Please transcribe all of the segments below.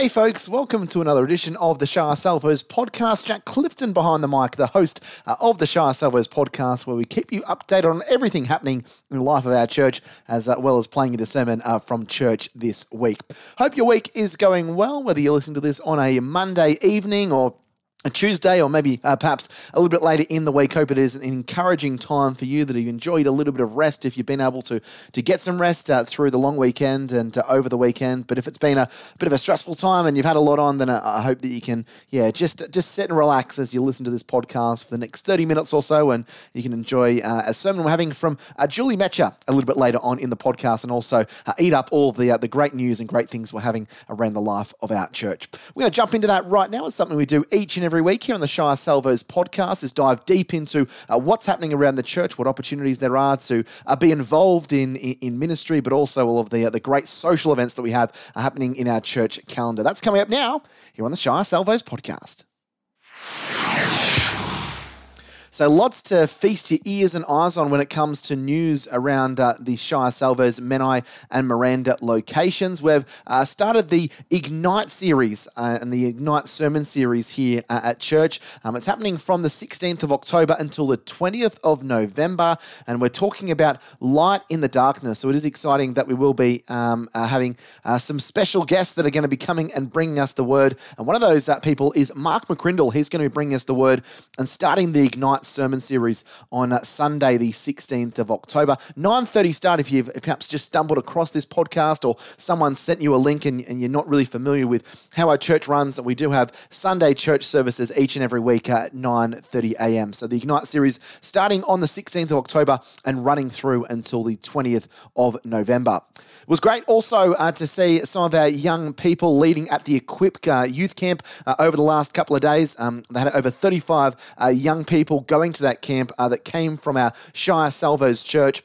Hey, folks, welcome to another edition of the Shire Salvos podcast. Jack Clifton behind the mic, the host uh, of the Shire Salvos podcast, where we keep you updated on everything happening in the life of our church, as uh, well as playing you the sermon uh, from church this week. Hope your week is going well, whether you're listening to this on a Monday evening or a Tuesday or maybe uh, perhaps a little bit later in the week. Hope it is an encouraging time for you that you've enjoyed a little bit of rest if you've been able to to get some rest uh, through the long weekend and uh, over the weekend. But if it's been a bit of a stressful time and you've had a lot on, then I, I hope that you can yeah just just sit and relax as you listen to this podcast for the next thirty minutes or so, and you can enjoy uh, a sermon we're having from uh, Julie Metcher a little bit later on in the podcast, and also uh, eat up all the the great news and great things we're having around the life of our church. We're going to jump into that right now. It's something we do each and every week here on the Shire Salvos podcast is dive deep into uh, what's happening around the church, what opportunities there are to uh, be involved in, in, in ministry, but also all of the uh, the great social events that we have happening in our church calendar. That's coming up now here on the Shire Salvos podcast. So lots to feast your ears and eyes on when it comes to news around uh, the Shire Salvos, Menai and Miranda locations. We've uh, started the Ignite series uh, and the Ignite sermon series here uh, at church. Um, it's happening from the 16th of October until the 20th of November, and we're talking about light in the darkness. So it is exciting that we will be um, uh, having uh, some special guests that are going to be coming and bringing us the word. And one of those people is Mark McCrindle. He's going to be bringing us the word and starting the Ignite sermon series on uh, Sunday, the 16th of October. 9.30 start if you've perhaps just stumbled across this podcast or someone sent you a link and, and you're not really familiar with how our church runs. We do have Sunday church services each and every week at 9.30 a.m. So the Ignite series starting on the 16th of October and running through until the 20th of November. It was great also uh, to see some of our young people leading at the Equip Youth Camp uh, over the last couple of days. Um, they had over 35 uh, young people going to that camp uh, that came from our Shire Salvos Church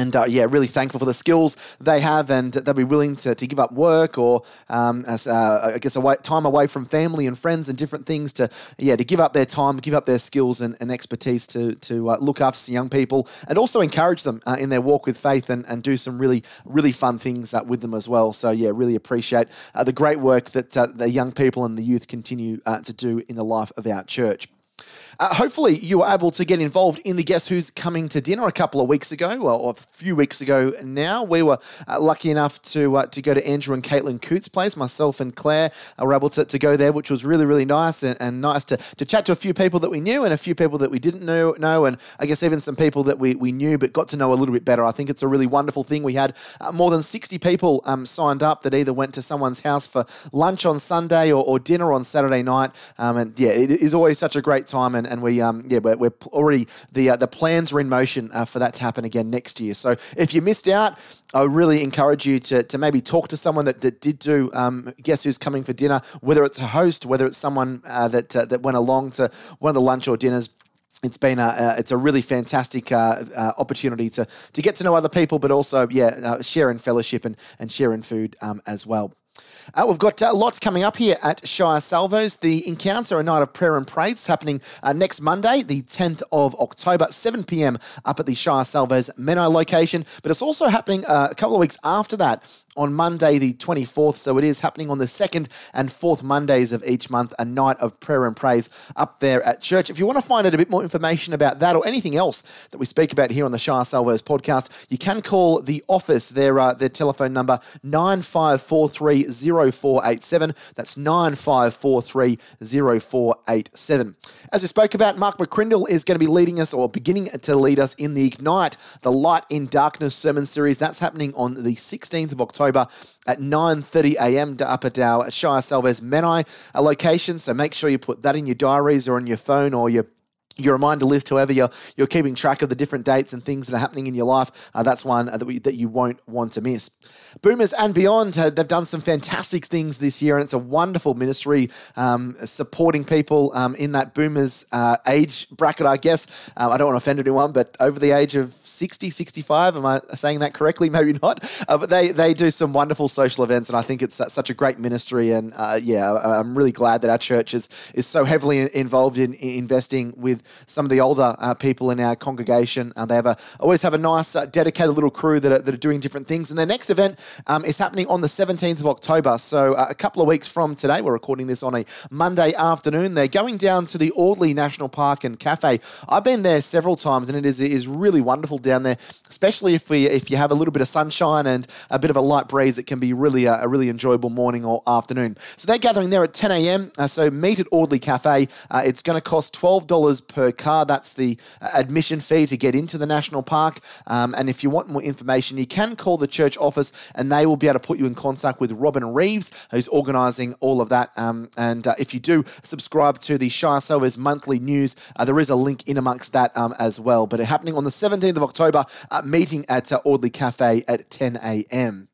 and uh, yeah, really thankful for the skills they have, and they'll be willing to, to give up work or, um, as, uh, I guess, away, time away from family and friends and different things to, yeah, to give up their time, give up their skills and, and expertise to to uh, look after some young people, and also encourage them uh, in their walk with faith and, and do some really really fun things uh, with them as well. So yeah, really appreciate uh, the great work that the young people and the youth continue to do in the life of our church. Uh, hopefully, you were able to get involved in the Guess Who's Coming to Dinner a couple of weeks ago, well, or a few weeks ago now. We were uh, lucky enough to uh, to go to Andrew and Caitlin Coote's place. Myself and Claire were able to, to go there, which was really, really nice and, and nice to, to chat to a few people that we knew and a few people that we didn't know, know, and I guess even some people that we, we knew but got to know a little bit better. I think it's a really wonderful thing. We had uh, more than 60 people um, signed up that either went to someone's house for lunch on Sunday or, or dinner on Saturday night. Um, and yeah, it is always such a great time. And, and we, um, yeah, we're, we're already, the, uh, the plans are in motion uh, for that to happen again next year. So if you missed out, I really encourage you to, to maybe talk to someone that, that did do um, Guess Who's Coming for Dinner, whether it's a host, whether it's someone uh, that, uh, that went along to one of the lunch or dinners it's been a, uh, it's a really fantastic uh, uh, opportunity to to get to know other people, but also yeah, uh, share in fellowship and and share in food um, as well. Uh, we've got uh, lots coming up here at Shire Salvos. The Encounter, a night of prayer and praise, happening uh, next Monday, the 10th of October, 7 p.m. up at the Shire Salvos Menai location. But it's also happening uh, a couple of weeks after that on Monday, the 24th. So it is happening on the second and fourth Mondays of each month, a night of prayer and praise up there at church. If you want to find out a bit more information about that or anything else that we speak about here on the Shire Salvos podcast, you can call the office. Their, uh, their telephone number, 95430487. That's 95430487. As we spoke about, Mark McCrindle is going to be leading us or beginning to lead us in the Ignite, the Light in Darkness sermon series. That's happening on the 16th of October. October at 9.30 a.m. to up at Shire Salvos Menai a location. So make sure you put that in your diaries or on your phone or your your reminder list, however you're, you're keeping track of the different dates and things that are happening in your life, uh, that's one that, we, that you won't want to miss. Boomers and Beyond, uh, they've done some fantastic things this year, and it's a wonderful ministry um, supporting people um, in that Boomers uh, age bracket, I guess. Um, I don't want to offend anyone, but over the age of 60, 65, am I saying that correctly? Maybe not. Uh, but they, they do some wonderful social events, and I think it's such a great ministry. And uh, yeah, I'm really glad that our church is, is so heavily involved in, in investing with with some of the older uh, people in our congregation. Uh, they have a always have a nice, uh, dedicated little crew that are, that are doing different things. And their next event um, is happening on the 17th of October. So uh, a couple of weeks from today, we're recording this on a Monday afternoon. They're going down to the Audley National Park and Cafe. I've been there several times, and it is it is really wonderful down there, especially if we if you have a little bit of sunshine and a bit of a light breeze. It can be really a, a really enjoyable morning or afternoon. So they're gathering there at 10 a.m. Uh, so meet at Audley Cafe. Uh, it's going to cost $12 per car. That's the uh, admission fee to get into the national park. Um, and if you want more information, you can call the church office and they will be able to put you in contact with Robin Reeves, who's organising all of that. Um, and uh, if you do subscribe to the Shire Salvos monthly news, uh, there is a link in amongst that um, as well. But it's happening on the 17th of October, uh, meeting at Audley Cafe at 10 a.m.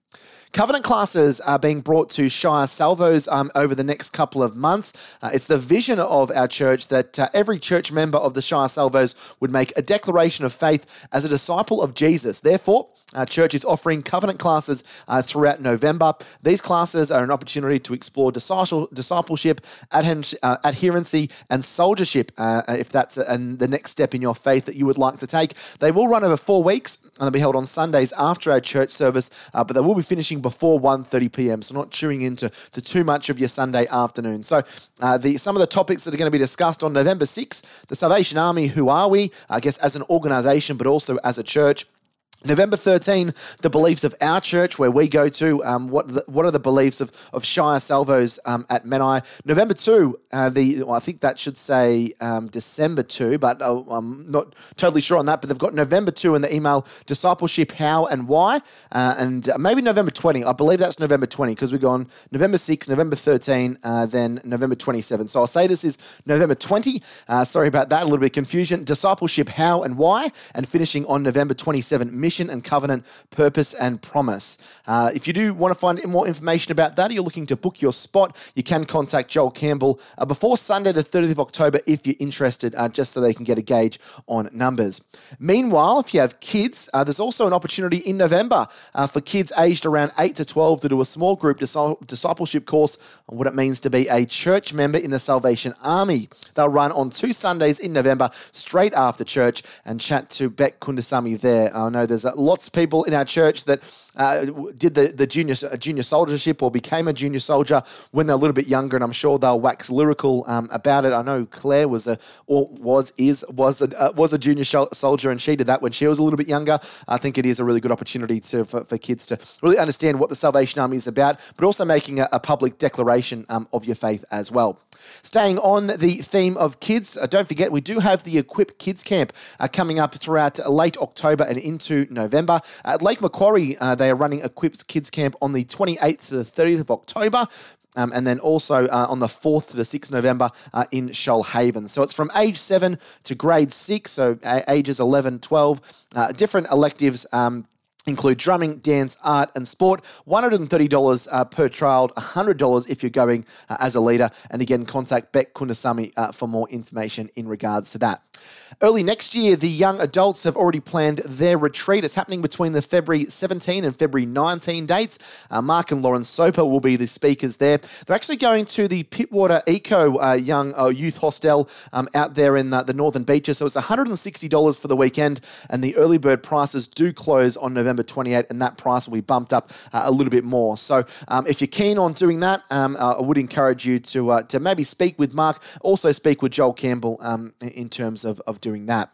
Covenant classes are being brought to Shire Salvos um, over the next couple of months. Uh, it's the vision of our church that uh, every church member of the Shire Salvos would make a declaration of faith as a disciple of Jesus. Therefore, our church is offering covenant classes uh, throughout November. These classes are an opportunity to explore discipleship, uh, adherency, and soldiership, uh, if that's a, the next step in your faith that you would like to take. They will run over four weeks and they'll be held on Sundays after our church service, uh, but they will be finishing before 1.30 p.m. So not chewing into to too much of your Sunday afternoon. So uh, the some of the topics that are going to be discussed on November 6th, the Salvation Army, who are we? I guess as an organization, but also as a church. November 13, the beliefs of our church, where we go to. Um, what the, what are the beliefs of, of Shire Salvos um, at Menai? November 2, uh, the well, I think that should say um, December 2, but uh, I'm not totally sure on that. But they've got November 2 in the email discipleship, how and why. Uh, and maybe November 20. I believe that's November 20 because we've gone November 6, November 13, uh, then November 27. So I'll say this is November 20. Uh, sorry about that, a little bit of confusion. Discipleship, how and why, and finishing on November 27 mission and covenant, purpose and promise. Uh, if you do want to find more information about that, or you're looking to book your spot, you can contact Joel Campbell uh, before Sunday, the 30th of October, if you're interested, uh, just so they can get a gauge on numbers. Meanwhile, if you have kids, uh, there's also an opportunity in November uh, for kids aged around 8 to 12 to do a small group discipleship course on what it means to be a church member in the Salvation Army. They'll run on two Sundays in November, straight after church, and chat to Beck Kundasamy there. I know there's there's uh, lots of people in our church that uh, did the, the junior uh, junior soldiership or became a junior soldier when they're a little bit younger, and I'm sure they'll wax lyrical um, about it. I know Claire was a or was is was a uh, was a junior soldier, and she did that when she was a little bit younger. I think it is a really good opportunity to for, for kids to really understand what the Salvation Army is about, but also making a, a public declaration um, of your faith as well. Staying on the theme of kids, uh, don't forget we do have the Equip Kids Camp uh, coming up throughout late October and into November. At Lake Macquarie, uh, they are running Equip Kids Camp on the 28th to the 30th of October. Um, and then also uh, on the 4th to the 6th November uh, in Shoalhaven. So it's from age 7 to grade 6, so ages 11, 12, uh, different electives. Um, include drumming, dance, art, and sport. $130 uh, per child, $100 if you're going uh, as a leader. And again, contact Beck Kundasamy uh, for more information in regards to that. Early next year, the young adults have already planned their retreat. It's happening between the February 17 and February 19 dates. Uh, Mark and Lauren Soper will be the speakers there. They're actually going to the Pittwater Eco uh, Young uh, Youth Hostel um, out there in the, the Northern Beaches. So it's $160 for the weekend, and the early bird prices do close on November 28, and that price will be bumped up uh, a little bit more. So um, if you're keen on doing that, um, uh, I would encourage you to uh, to maybe speak with Mark, also speak with Joel Campbell um, in terms of, of doing that.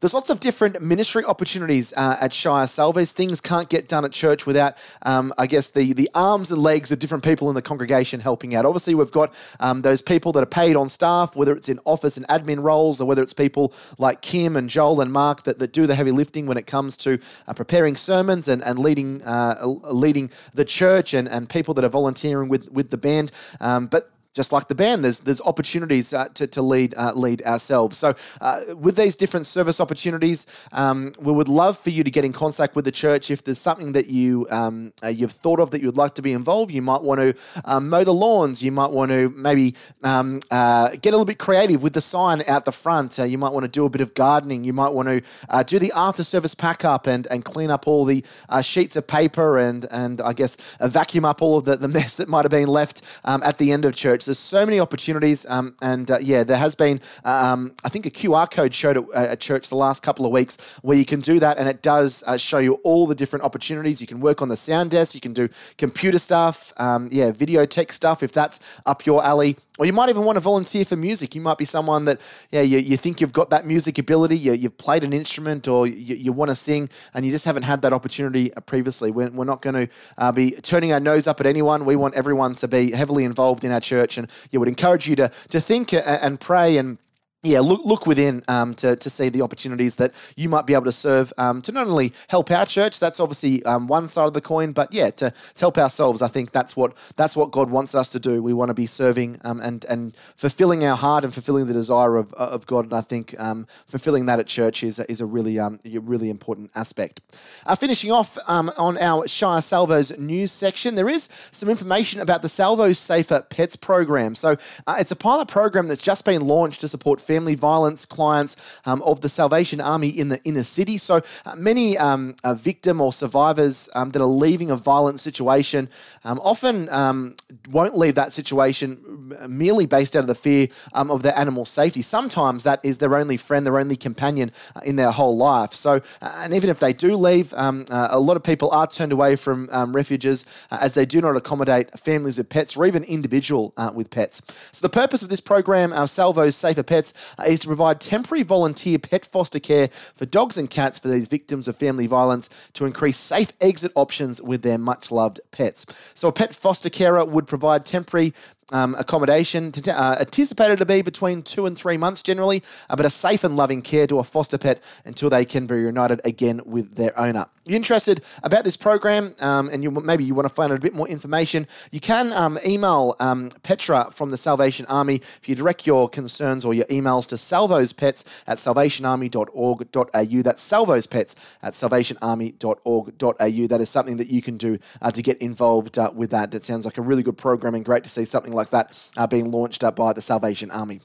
There's lots of different ministry opportunities uh, at Shire Salvos. Things can't get done at church without, um, I guess, the, the arms and legs of different people in the congregation helping out. Obviously, we've got um, those people that are paid on staff, whether it's in office and admin roles or whether it's people like Kim and Joel and Mark that, that do the heavy lifting when it comes to uh, preparing sermons and, and leading uh, leading the church and, and people that are volunteering with, with the band. Um, but just like the band, there's there's opportunities uh, to, to lead uh, lead ourselves. So uh, with these different service opportunities, um, we would love for you to get in contact with the church. If there's something that you um, uh, you've thought of that you'd like to be involved, you might want to um, mow the lawns. You might want to maybe um, uh, get a little bit creative with the sign out the front. Uh, you might want to do a bit of gardening. You might want to do the after service pack up and, and clean up all the sheets of paper and and I guess vacuum up all of the, the mess that might have been left um, at the end of church There's so many opportunities, um, and uh, yeah, there has been, um, I think, a QR code showed at, at, church the last couple of weeks where you can do that, and it does uh, show you all the different opportunities. You can work on the sound desk, you can do computer stuff, um, yeah, video tech stuff if that's up your alley, or you might even want to volunteer for music. You might be someone that, yeah, you, you think you've got that music ability, you, you've played an instrument, or you, you want to sing, and you just haven't had that opportunity uh, previously. We're, we're not going to uh, be turning our nose up at anyone. We want everyone to be heavily involved in our church, and you would encourage you to to think and pray and yeah, look look within um, to, to see the opportunities that you might be able to serve um, to not only help our church. That's obviously um, one side of the coin, but yeah, to, to, help ourselves. I think that's what that's what God wants us to do. We want to be serving um, and and fulfilling our heart and fulfilling the desire of, of God. And I think um, fulfilling that at church is is a really um, really important aspect. Uh, finishing off on our Shire Salvos news section, there is some information about the Salvos Safer Pets program. So uh, it's a pilot program that's just been launched to support family violence clients um, of the Salvation Army in the inner city. So uh, many um, victim or survivors um, that are leaving a violent situation um, often um, won't leave that situation merely based out of the fear um, of their animal safety. Sometimes that is their only friend, their only companion uh, in their whole life. So, uh, and even if they do leave, uh, a lot of people are turned away from refuges uh, as they do not accommodate families with pets or even individual uh, with pets. So the purpose of this program, our Salvos Safer Pets, uh, Uh, is to provide temporary volunteer pet foster care for dogs and cats for these victims of family violence to increase safe exit options with their much loved pets. So, a pet foster carer would provide temporary um, accommodation to, uh, anticipated to be between two and three months generally, uh, but a safe and loving care to a foster pet until they can be reunited again with their owner. You're interested about this program um, and you maybe you want to find out a bit more information, you can um, email um, Petra from the Salvation Army if you direct your concerns or your emails to salvospets at salvationarmy.org.au. That's salvospets at salvationarmy.org.au. That is something that you can do uh, to get involved uh, with that. It sounds like a really good program and great to see something like that uh, being launched uh, by the Salvation Army.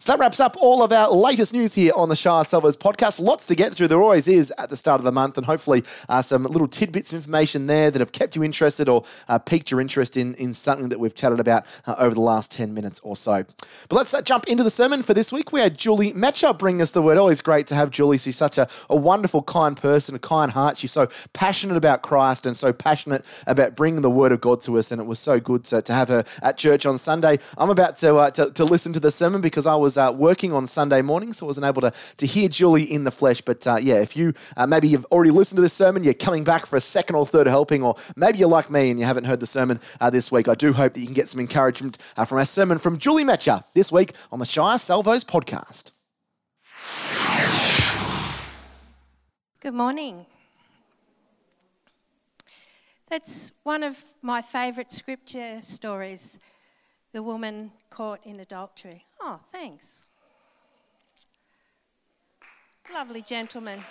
So that wraps up all of our latest news here on the Shire Salvos podcast. Lots to get through. There always is at the start of the month, and hopefully uh, some little tidbits of information there that have kept you interested or uh, piqued your interest in, in something that we've chatted about uh, over the last 10 minutes or so. But let's uh, jump into the sermon for this week. We had Julie Metcher bring us the word. Always great to have Julie. She's such a, a wonderful, kind person, a kind heart. She's so passionate about Christ and so passionate about bringing the word of God to us. And it was so good to, to have her at church on Sunday. I'm about to, uh, to, to listen to the sermon because I was uh, working on Sunday morning, so I wasn't able to, to hear Julie in the flesh. But uh, yeah, if you uh, maybe you've already listened to this sermon, you're coming back for a second or third helping, or maybe you're like me and you haven't heard the sermon uh, this week, I do hope that you can get some encouragement uh, from our sermon from Julie Metcher this week on the Shire Salvos podcast. Good morning. That's one of my favourite scripture stories the woman caught in adultery. Oh, thanks. Lovely gentleman.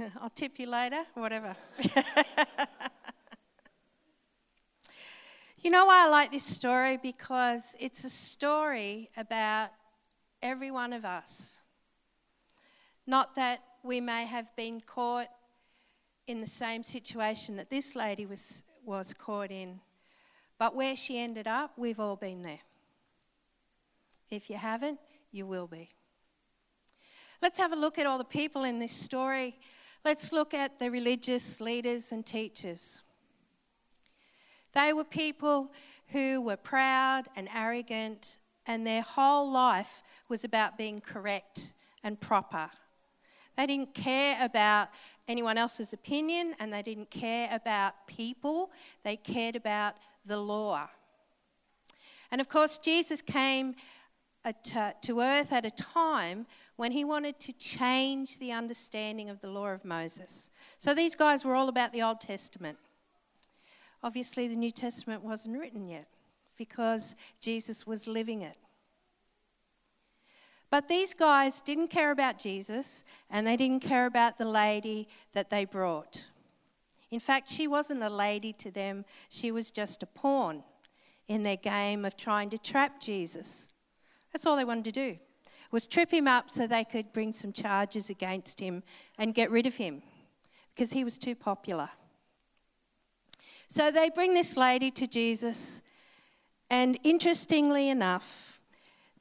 I'll tip you later, whatever. you know why I like this story? Because it's a story about every one of us. Not that we may have been caught in the same situation that this lady was was caught in. But where she ended up, we've all been there. If you haven't, you will be. Let's have a look at all the people in this story. Let's look at the religious leaders and teachers. They were people who were proud and arrogant, and their whole life was about being correct and proper. They didn't care about anyone else's opinion and they didn't care about people, they cared about the law. And of course, Jesus came uh, to earth at a time when he wanted to change the understanding of the law of Moses. So these guys were all about the Old Testament. Obviously, the New Testament wasn't written yet because Jesus was living it. But these guys didn't care about Jesus and they didn't care about the lady that they brought. In fact, she wasn't a lady to them, she was just a pawn in their game of trying to trap Jesus. That's all they wanted to do. Was trip him up so they could bring some charges against him and get rid of him because he was too popular. So they bring this lady to Jesus, and interestingly enough,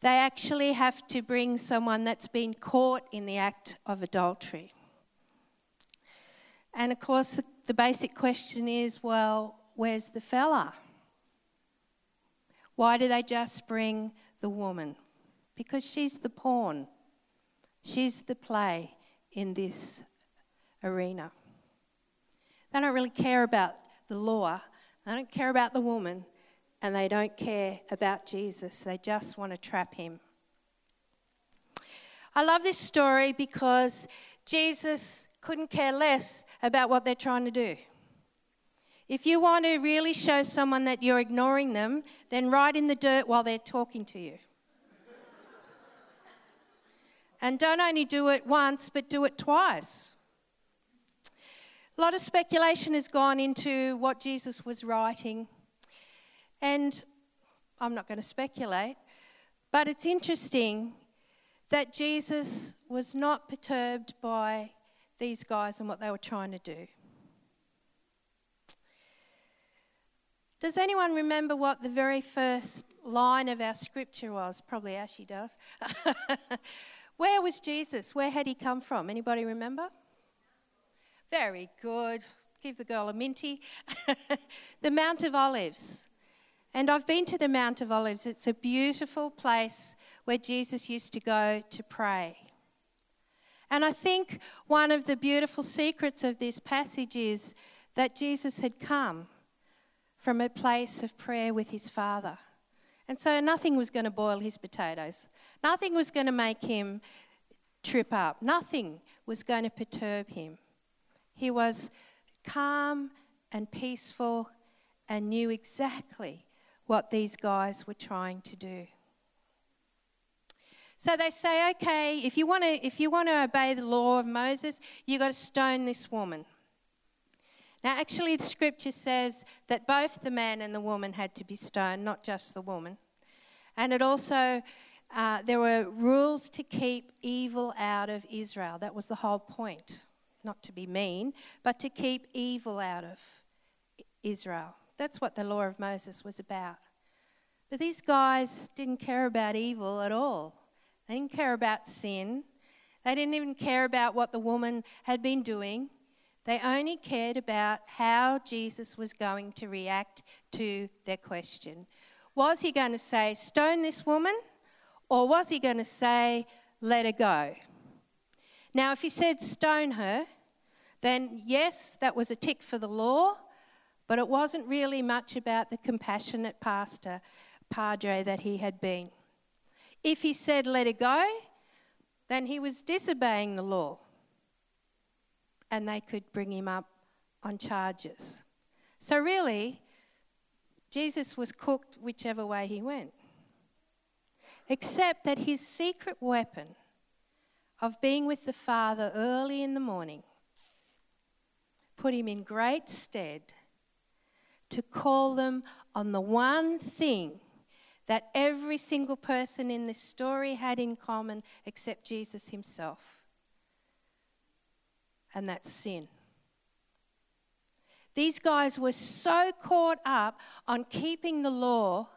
they actually have to bring someone that's been caught in the act of adultery. And of course, the, basic question is well, where's the fella? Why do they just bring the woman? Because she's the pawn, she's the play in this arena. They don't really care about the law, they don't care about the woman, and they don't care about Jesus. They just want to trap him. I love this story because Jesus couldn't care less about what they're trying to do. If you want to really show someone that you're ignoring them, then write in the dirt while they're talking to you. and don't only do it once, but do it twice. A lot of speculation has gone into what Jesus was writing. And I'm not going to speculate, but it's interesting that Jesus was not perturbed by these guys and what they were trying to do. Does anyone remember what the very first line of our scripture was? Probably Ashley does. Where was Jesus? Where had he come from? Anybody remember? Very good. Give the girl a minty. the Mount of Olives. And I've been to the Mount of Olives. It's a beautiful place where Jesus used to go to pray. And I think one of the beautiful secrets of this passage is that Jesus had come from a place of prayer with his Father. And so nothing was going to boil his potatoes, nothing was going to make him trip up, nothing was going to perturb him. He was calm and peaceful and knew exactly what these guys were trying to do. So they say, okay, if you want to, if you want to obey the law of Moses, you've got to stone this woman. Now, actually, the scripture says that both the man and the woman had to be stoned, not just the woman. And it also, uh, there were rules to keep evil out of Israel. That was the whole point. Not to be mean, but to keep evil out of Israel. That's what the law of Moses was about. But these guys didn't care about evil at all. They didn't care about sin. They didn't even care about what the woman had been doing. They only cared about how Jesus was going to react to their question. Was he going to say, Stone this woman? Or was he going to say, Let her go? Now, if he said, Stone her, then yes, that was a tick for the law, but it wasn't really much about the compassionate pastor, padre that he had been. If he said, Let her go, then he was disobeying the law and they could bring him up on charges. So, really, Jesus was cooked whichever way he went. Except that his secret weapon of being with the Father early in the morning put him in great stead to call them on the one thing that every single person in this story had in common except Jesus himself and that's sin. These guys were so caught up on keeping the law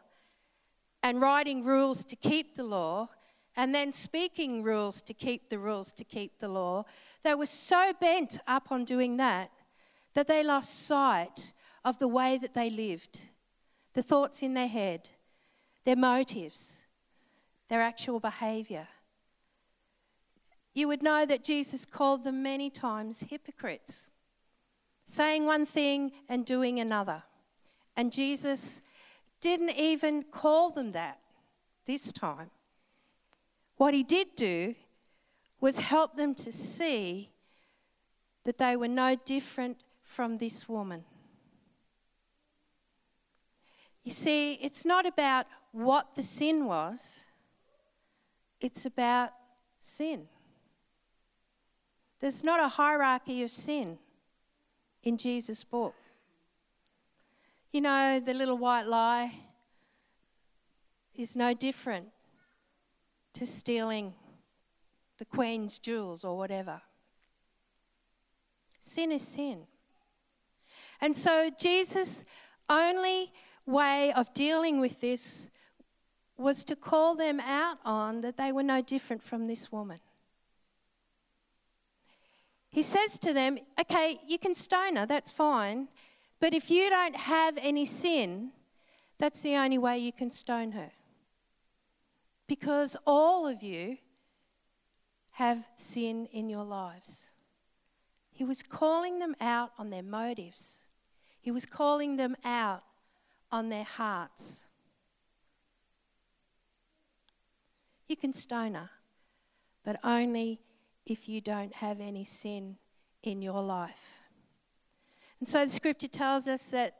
and writing rules to keep the law and then speaking rules to keep the rules to keep the law. They were so bent up on doing that that they lost sight of the way that they lived, the thoughts in their head, their motives, their actual behavior you would know that Jesus called them many times hypocrites, saying one thing and doing another. And Jesus didn't even call them that this time. What he did do was help them to see that they were no different from this woman. You see, it's not about what the sin was, it's about sin. There's not a hierarchy of sin in Jesus' book. You know, the little white lie is no different to stealing the Queen's jewels or whatever. Sin is sin. And so Jesus' only way of dealing with this was to call them out on that they were no different from this woman. He says to them, Okay, you can stone her, that's fine. But if you don't have any sin, that's the only way you can stone her. Because all of you have sin in your lives. He was calling them out on their motives, he was calling them out on their hearts. You can stone her, but only if you don't have any sin in your life. And so the scripture tells us that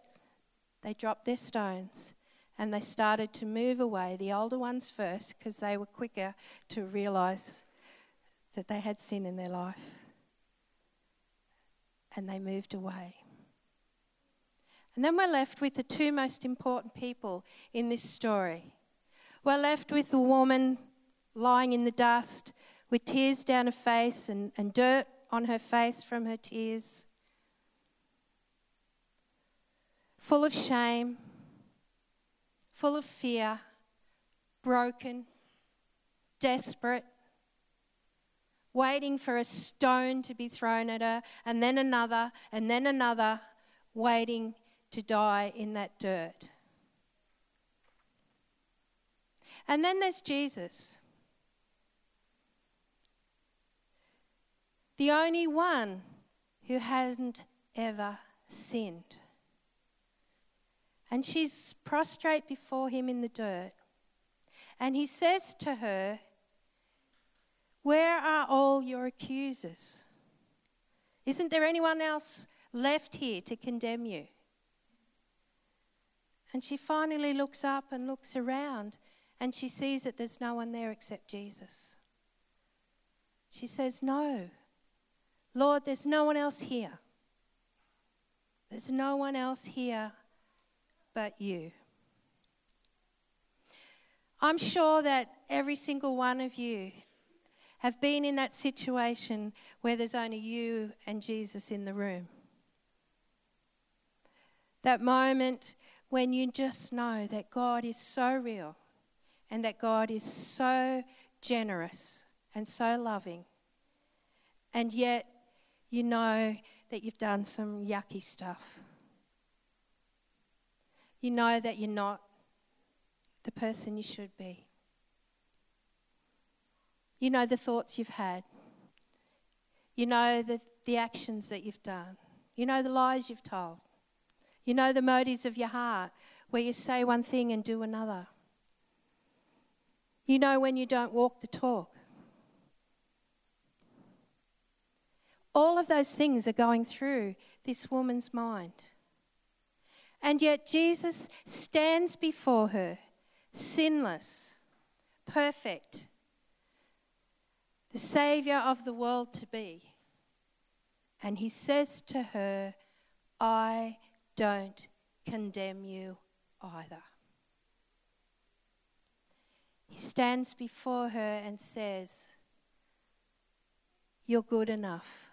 they dropped their stones and they started to move away, the older ones first, because they were quicker to realize that they had sin in their life. And they moved away. And then we're left with the two most important people in this story. We're left with the woman lying in the dust with tears down her face and, and dirt on her face from her tears, full of shame, full of fear, broken, desperate, waiting for a stone to be thrown at her, and then another, and then another, waiting to die in that dirt. And then there's Jesus. The only one who hasn't ever sinned. And she's prostrate before him in the dirt. And he says to her, Where are all your accusers? Isn't there anyone else left here to condemn you? And she finally looks up and looks around and she sees that there's no one there except Jesus. She says, No. Lord, there's no one else here. There's no one else here but you. I'm sure that every single one of you have been in that situation where there's only you and Jesus in the room. That moment when you just know that God is so real and that God is so generous and so loving, and yet you know that you've done some yucky stuff. You know that you're not the person you should be. You know the thoughts you've had. You know the, the actions that you've done. You know the lies you've told. You know the motives of your heart where you say one thing and do another. You know when you don't walk the talk. All of those things are going through this woman's mind. And yet Jesus stands before her, sinless, perfect, the Saviour of the world to be. And he says to her, I don't condemn you either. He stands before her and says, You're good enough.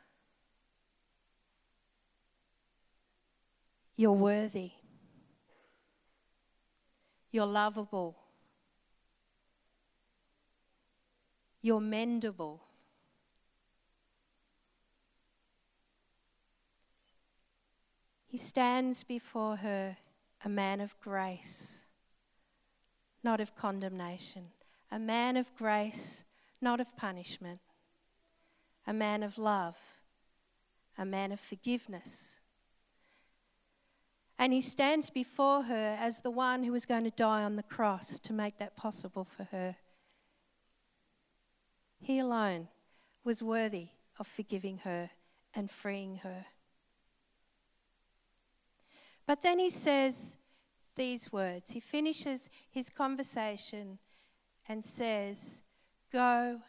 You're worthy. You're lovable. You're mendable. He stands before her a man of grace, not of condemnation, a man of grace, not of punishment, a man of love, a man of forgiveness and he stands before her as the one who was going to die on the cross to make that possible for her. He alone was worthy of forgiving her and freeing her. But then he says these words. He finishes his conversation and says, Go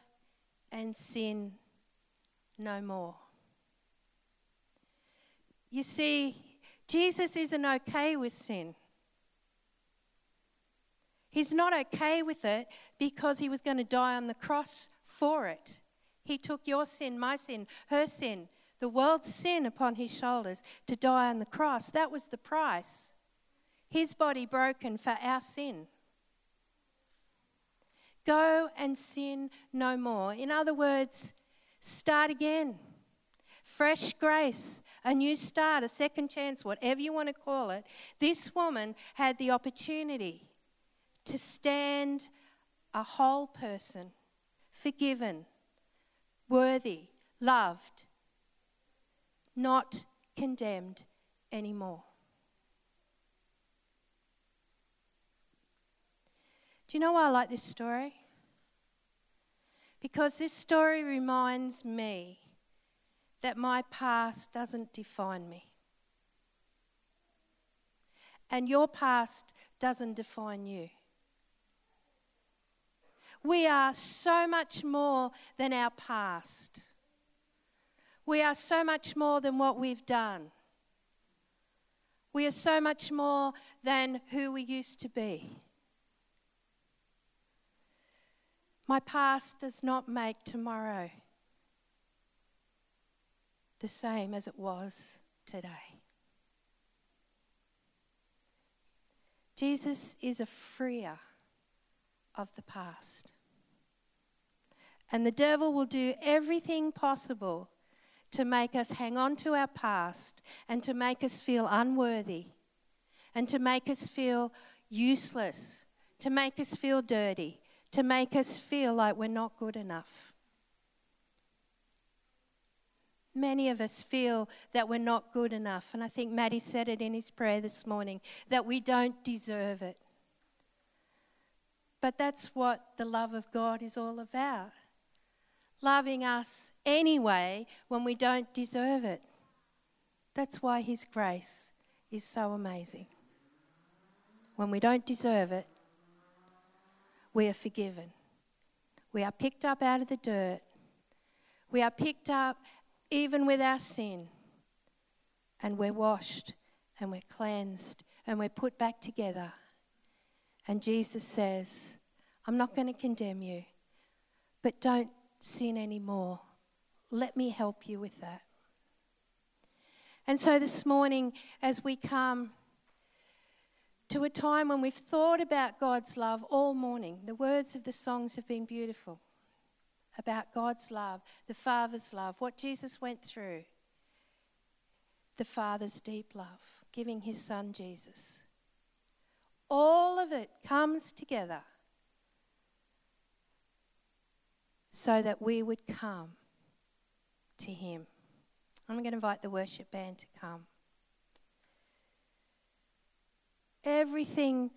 and sin no more. You see, Jesus isn't okay with sin. He's not okay with it because he was going to die on the cross for it. He took your sin, my sin, her sin, the world's sin upon his shoulders to die on the cross. That was the price. His body broken for our sin. Go and sin no more. In other words, start again. Fresh grace, a new start, a second chance, whatever you want to call it. This woman had the opportunity to stand a whole person, forgiven, worthy, loved, not condemned anymore. Do you know why I like this story? Because this story reminds me that my past doesn't define me. And your past doesn't define you. We are so much more than our past. We are so much more than what we've done. We are so much more than who we used to be. My past does not make tomorrow the same as it was today. Jesus is a freer of the past. And the devil will do everything possible to make us hang on to our past and to make us feel unworthy and to make us feel useless, to make us feel dirty, to make us feel like we're not good enough. Many of us feel that we're not good enough. And I think Maddie said it in his prayer this morning that we don't deserve it. But that's what the love of God is all about loving us anyway when we don't deserve it. That's why His grace is so amazing. When we don't deserve it, we are forgiven. We are picked up out of the dirt. We are picked up even with our sin. And we're washed and we're cleansed and we're put back together. And Jesus says, I'm not going to condemn you, but don't sin anymore. Let me help you with that. And so this morning, as we come to a time when we've thought about God's love all morning. The words of the songs have been beautiful about God's love, the Father's love, what Jesus went through, the Father's deep love, giving his Son Jesus. All of it comes together so that we would come to him. I'm going to invite the worship band to come. Everything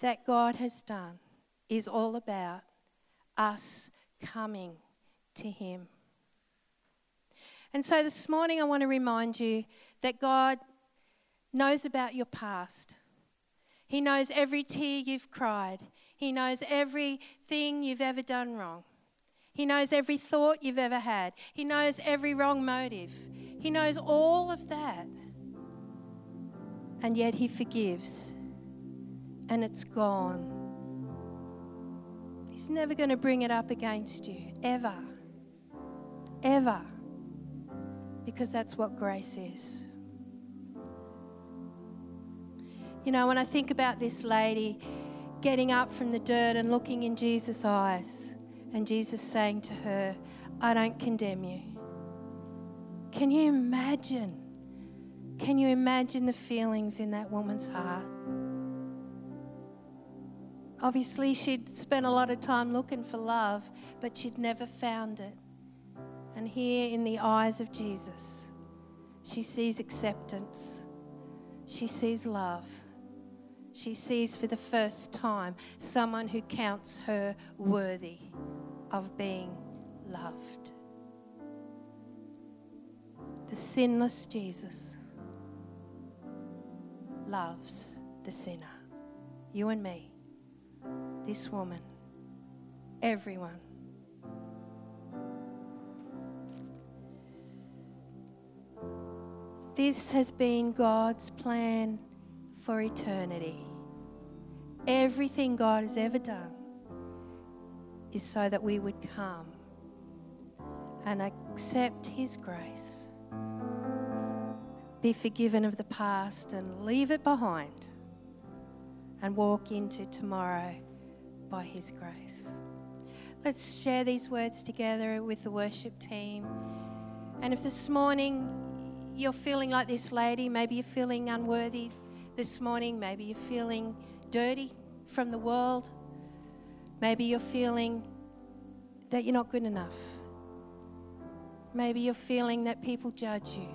that God has done is all about us coming to Him. And so this morning, I want to remind you that God knows about your past. He knows every tear you've cried, He knows everything you've ever done wrong. He knows every thought you've ever had. He knows every wrong motive. He knows all of that. And yet He forgives and it's gone. He's never going to bring it up against you, ever. Ever. Because that's what grace is. You know, when I think about this lady getting up from the dirt and looking in Jesus' eyes, and Jesus saying to her, I don't condemn you. Can you imagine? Can you imagine the feelings in that woman's heart? Obviously, she'd spent a lot of time looking for love, but she'd never found it. And here in the eyes of Jesus, she sees acceptance, she sees love. She sees for the first time someone who counts her worthy of being loved. The sinless Jesus loves the sinner, you and me this woman, everyone. This has been God's plan for eternity. Everything God has ever done is so that we would come and accept His grace be forgiven of the past and leave it behind and walk into tomorrow by His grace. Let's share these words together with the worship team. And if this morning you're feeling like this lady, maybe you're feeling unworthy this morning, maybe you're feeling dirty from the world, maybe you're feeling that you're not good enough, maybe you're feeling that people judge you.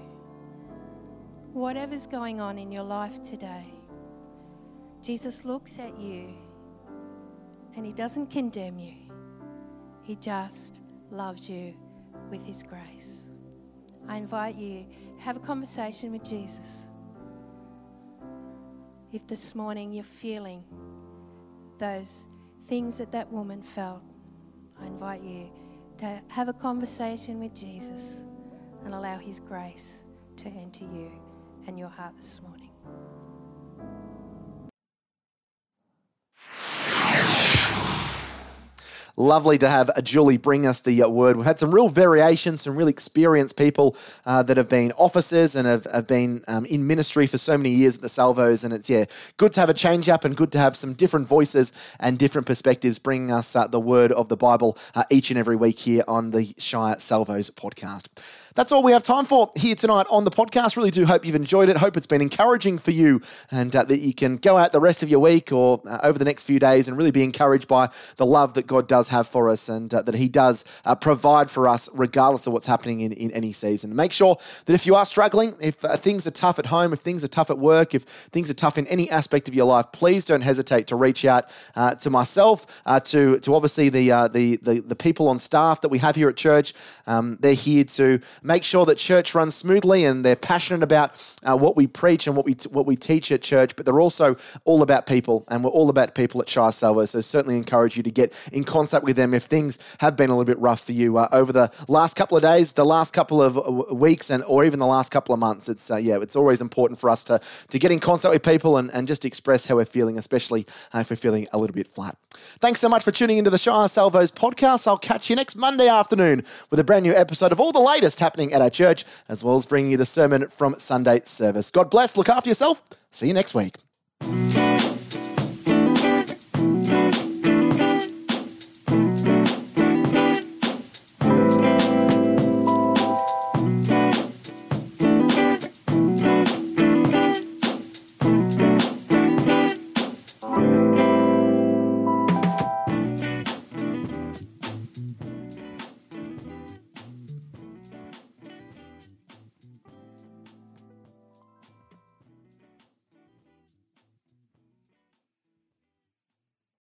Whatever's going on in your life today, Jesus looks at you and he doesn't condemn you. He just loves you with His grace. I invite you have a conversation with Jesus. If this morning you're feeling those things that that woman felt, I invite you to have a conversation with Jesus and allow His grace to enter you and your heart this morning. Lovely to have Julie bring us the uh, word. We've had some real variations, some really experienced people uh, that have been officers and have, have been um, in ministry for so many years at the Salvos. And it's, yeah, good to have a change up and good to have some different voices and different perspectives bringing us uh, the word of the Bible uh, each and every week here on the Shire Salvos podcast. That's all we have time for here tonight on the podcast. Really do hope you've enjoyed it. Hope it's been encouraging for you and uh, that you can go out the rest of your week or uh, over the next few days and really be encouraged by the love that God does have for us and uh, that He does uh, provide for us regardless of what's happening in, in any season. Make sure that if you are struggling, if uh, things are tough at home, if things are tough at work, if things are tough in any aspect of your life, please don't hesitate to reach out uh, to myself, to, to obviously the, the, the, the people on staff that we have here at church. Um, they're here to make sure that church runs smoothly and they're passionate about uh, what we preach and what we t- what we teach at church, but they're also all about people and we're all about people at Shire Salvo. So certainly encourage you to get in contact with them if things have been a little bit rough for you uh, over the last couple of days, the last couple of uh, weeks, and or even the last couple of months. It's uh, yeah, it's always important for us to to get in contact with people and, and just express how we're feeling, especially uh, if we're feeling a little bit flat. Thanks so much for tuning into the Shire Salvos podcast. I'll catch you next Monday afternoon with a brand new episode of all the latest happening happening at our church, as well as bringing you the sermon from Sunday service. God bless. Look after yourself. See you next week.